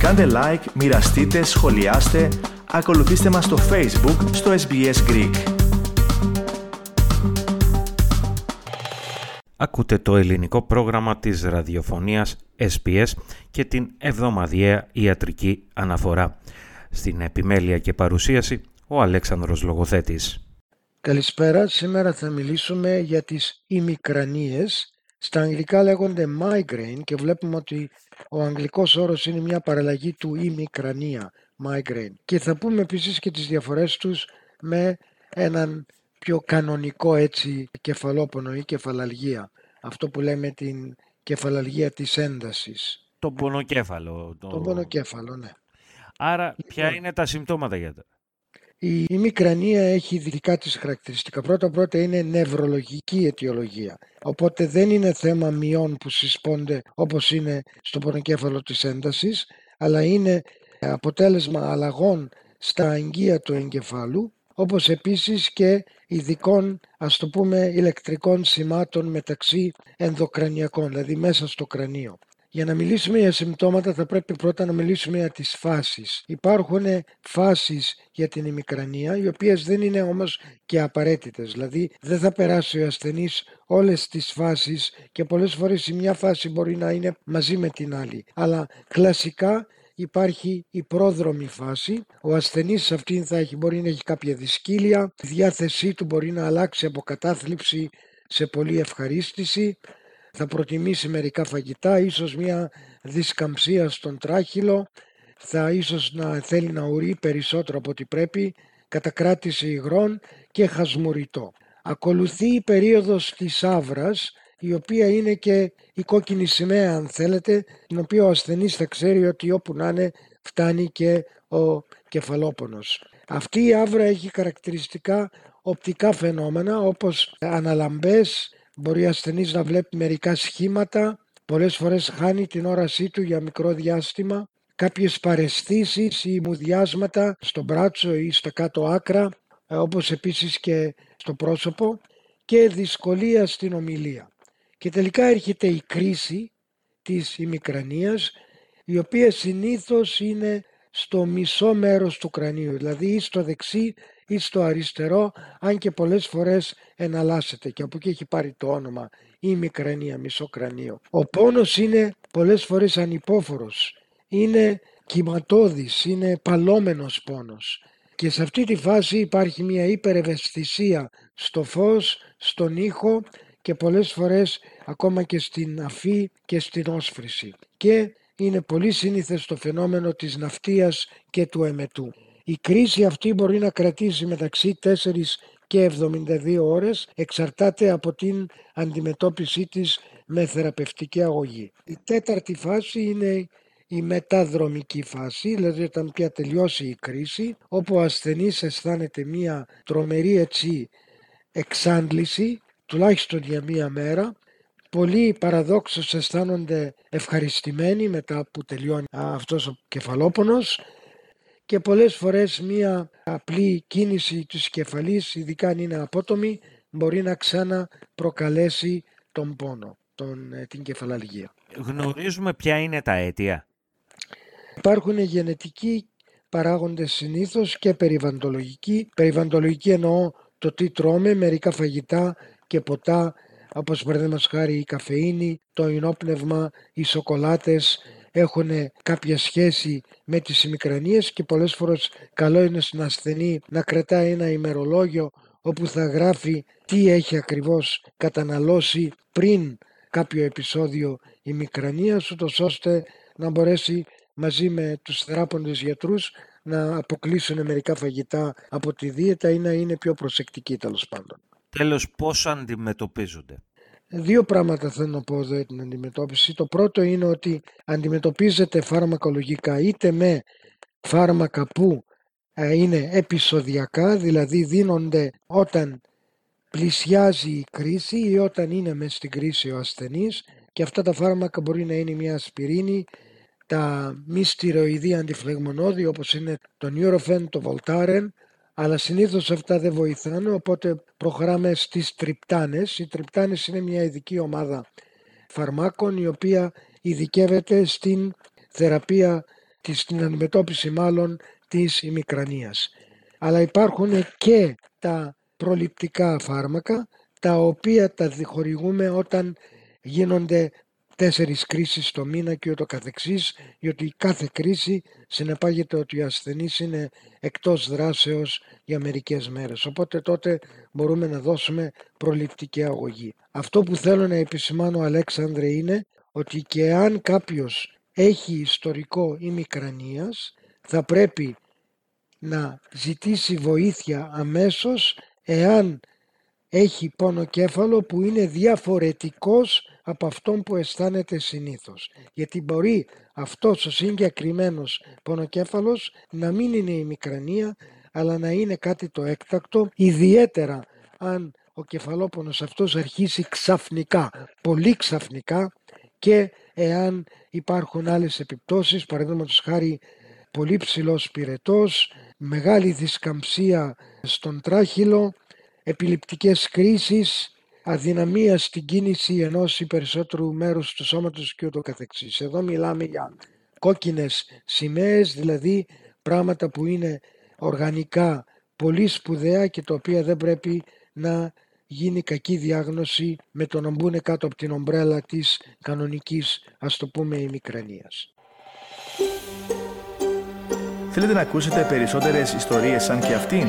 Κάντε like, μοιραστείτε, σχολιάστε, ακολουθήστε μας στο Facebook, στο SBS Greek. Ακούτε το ελληνικό πρόγραμμα της ραδιοφωνίας SBS και την εβδομαδιαία ιατρική αναφορά. Στην επιμέλεια και παρουσίαση ο Αλέξανδρος Λογοθέτης. Καλησπέρα, σήμερα θα μιλήσουμε για τις ημικρανίες. Στα αγγλικά λέγονται migraine και βλέπουμε ότι ο αγγλικός όρος είναι μια παραλλαγή του ημικρανία, migraine. Και θα πούμε επίσης και τις διαφορές τους με έναν πιο κανονικό έτσι κεφαλόπονο ή κεφαλαλγία. Αυτό που λέμε την κεφαλαλγία της έντασης. Το πονοκέφαλο. Το, το πονοκέφαλο, ναι. Άρα ποια λοιπόν. είναι τα συμπτώματα για τα. Η ημικρανία έχει δικά της χαρακτηριστικά. Πρώτα πρώτα είναι νευρολογική αιτιολογία. Οπότε δεν είναι θέμα μειών που συσπώνται όπως είναι στο πονοκέφαλο της έντασης, αλλά είναι αποτέλεσμα αλλαγών στα αγγεία του εγκεφάλου, όπως επίσης και ειδικών, ας το πούμε, ηλεκτρικών σημάτων μεταξύ ενδοκρανιακών, δηλαδή μέσα στο κρανίο. Για να μιλήσουμε για συμπτώματα θα πρέπει πρώτα να μιλήσουμε για τις φάσεις. Υπάρχουν φάσεις για την ημικρανία οι οποίες δεν είναι όμως και απαραίτητες. Δηλαδή δεν θα περάσει ο ασθενής όλες τις φάσεις και πολλές φορές η μια φάση μπορεί να είναι μαζί με την άλλη. Αλλά κλασικά υπάρχει η πρόδρομη φάση. Ο ασθενής σε αυτήν θα έχει, μπορεί να έχει κάποια δυσκύλια, η διάθεσή του μπορεί να αλλάξει από κατάθλιψη σε πολύ ευχαρίστηση θα προτιμήσει μερικά φαγητά, ίσως μια δισκαμψία στον τράχυλο, θα ίσως να θέλει να ουρεί περισσότερο από ό,τι πρέπει, κατακράτηση υγρών και χασμουριτό. Ακολουθεί η περίοδος της άβρας, η οποία είναι και η κόκκινη σημαία αν θέλετε, την οποία ο ασθενής θα ξέρει ότι όπου να είναι φτάνει και ο κεφαλόπονος. Αυτή η άβρα έχει χαρακτηριστικά οπτικά φαινόμενα όπως αναλαμπές, μπορεί ασθενής να βλέπει μερικά σχήματα, πολλές φορές χάνει την όρασή του για μικρό διάστημα, κάποιες παρεστήσεις ή μουδιάσματα στο μπράτσο ή στα κάτω άκρα, ε, όπως επίσης και στο πρόσωπο και δυσκολία στην ομιλία. Και τελικά έρχεται η κρίση της ημικρανίας, η οποία συνήθως είναι στο μισό μέρος του κρανίου, δηλαδή ή στο δεξί ή στο αριστερό, αν και πολλές φορές εναλλάσσεται και από εκεί έχει πάρει το όνομα ή μικρανία, μισοκρανίο. Ο πόνος είναι πολλές φορές ανυπόφορος, είναι κυματώδης, είναι παλόμενος πόνος. Και σε αυτή τη φάση υπάρχει μια υπερευαισθησία στο φως, στον ήχο και πολλές φορές ακόμα και στην αφή και στην όσφρηση. Και είναι πολύ σύνηθες το φαινόμενο της ναυτίας και του εμετού. Η κρίση αυτή μπορεί να κρατήσει μεταξύ 4 και 72 ώρες, εξαρτάται από την αντιμετώπιση της με θεραπευτική αγωγή. Η τέταρτη φάση είναι η μεταδρομική φάση, δηλαδή όταν πια τελειώσει η κρίση, όπου ο ασθενής αισθάνεται μία τρομερή έτσι εξάντληση, τουλάχιστον για μία μέρα, Πολλοί παραδόξως αισθάνονται ευχαριστημένοι μετά που τελειώνει αυτός ο κεφαλόπονος και πολλές φορές μία απλή κίνηση της κεφαλής, ειδικά αν είναι απότομη, μπορεί να ξανά προκαλέσει τον πόνο, τον, ε, την κεφαλαλγία. Γνωρίζουμε ποια είναι τα αίτια. Υπάρχουν γενετικοί παράγοντες συνήθως και περιβαντολογικοί. Περιβαντολογικοί εννοώ το τι τρώμε, μερικά φαγητά και ποτά, όπως παραδείγματος χάρη η καφεΐνη, το ενόπνευμα, οι σοκολάτες, έχουν κάποια σχέση με τις ημικρανίες και πολλές φορές καλό είναι στον ασθενή να κρατάει ένα ημερολόγιο όπου θα γράφει τι έχει ακριβώς καταναλώσει πριν κάποιο επεισόδιο ημικρανίας ούτως ώστε να μπορέσει μαζί με τους θεράποντες γιατρούς να αποκλείσουν μερικά φαγητά από τη δίαιτα ή να είναι πιο προσεκτικοί τέλος πάντων. Τέλος, πώς αντιμετωπίζονται; Δύο πράγματα θέλω να πω εδώ για την αντιμετώπιση. Το πρώτο είναι ότι αντιμετωπίζεται φαρμακολογικά είτε με φάρμακα που ε, είναι επεισοδιακά, δηλαδή δίνονται όταν πλησιάζει η κρίση ή όταν είναι μέσα στην κρίση ο ασθενής και αυτά τα φάρμακα μπορεί να είναι μια ασπιρίνη, τα μη στηροειδή αντιφλεγμονώδη όπως είναι το Nurofen, το Voltaren, αλλά συνήθως αυτά δεν βοηθάνε οπότε προχωράμε στις τριπτάνες. Οι τριπτάνες είναι μια ειδική ομάδα φαρμάκων η οποία ειδικεύεται στην θεραπεία στην αντιμετώπιση μάλλον της ημικρανίας. Αλλά υπάρχουν και τα προληπτικά φάρμακα τα οποία τα διχορηγούμε όταν γίνονται τέσσερις κρίσεις το μήνα και ούτω καθεξής, γιατί κάθε κρίση συνεπάγεται ότι ο ασθενής είναι εκτός δράσεως για μερικές μέρες. Οπότε τότε μπορούμε να δώσουμε προληπτική αγωγή. Αυτό που θέλω να επισημάνω Αλέξανδρε είναι ότι και αν κάποιος έχει ιστορικό ημικρανίας θα πρέπει να ζητήσει βοήθεια αμέσως εάν έχει πόνο κέφαλο που είναι διαφορετικός από αυτόν που αισθάνεται συνήθως. Γιατί μπορεί αυτός ο συγκεκριμένος πονοκέφαλος να μην είναι η μικρανία αλλά να είναι κάτι το έκτακτο, ιδιαίτερα αν ο κεφαλόπονος αυτός αρχίσει ξαφνικά, πολύ ξαφνικά και εάν υπάρχουν άλλες επιπτώσεις, παραδείγματος χάρη πολύ ψηλός πυρετός, μεγάλη δισκαμψία στον τράχυλο, επιληπτικές κρίσεις, αδυναμίας στην κίνηση ενός ή περισσότερου μέρους του σώματος και ούτω καθεξής. Εδώ μιλάμε για κόκκινες σημαίες, δηλαδή πράγματα που είναι οργανικά πολύ σπουδαία και τα οποία δεν πρέπει να γίνει κακή διάγνωση με το να μπουν κάτω από την ομπρέλα της κανονικής ας το πούμε ημικρανίας. Θέλετε να ακούσετε περισσότερες ιστορίες σαν και αυτήν;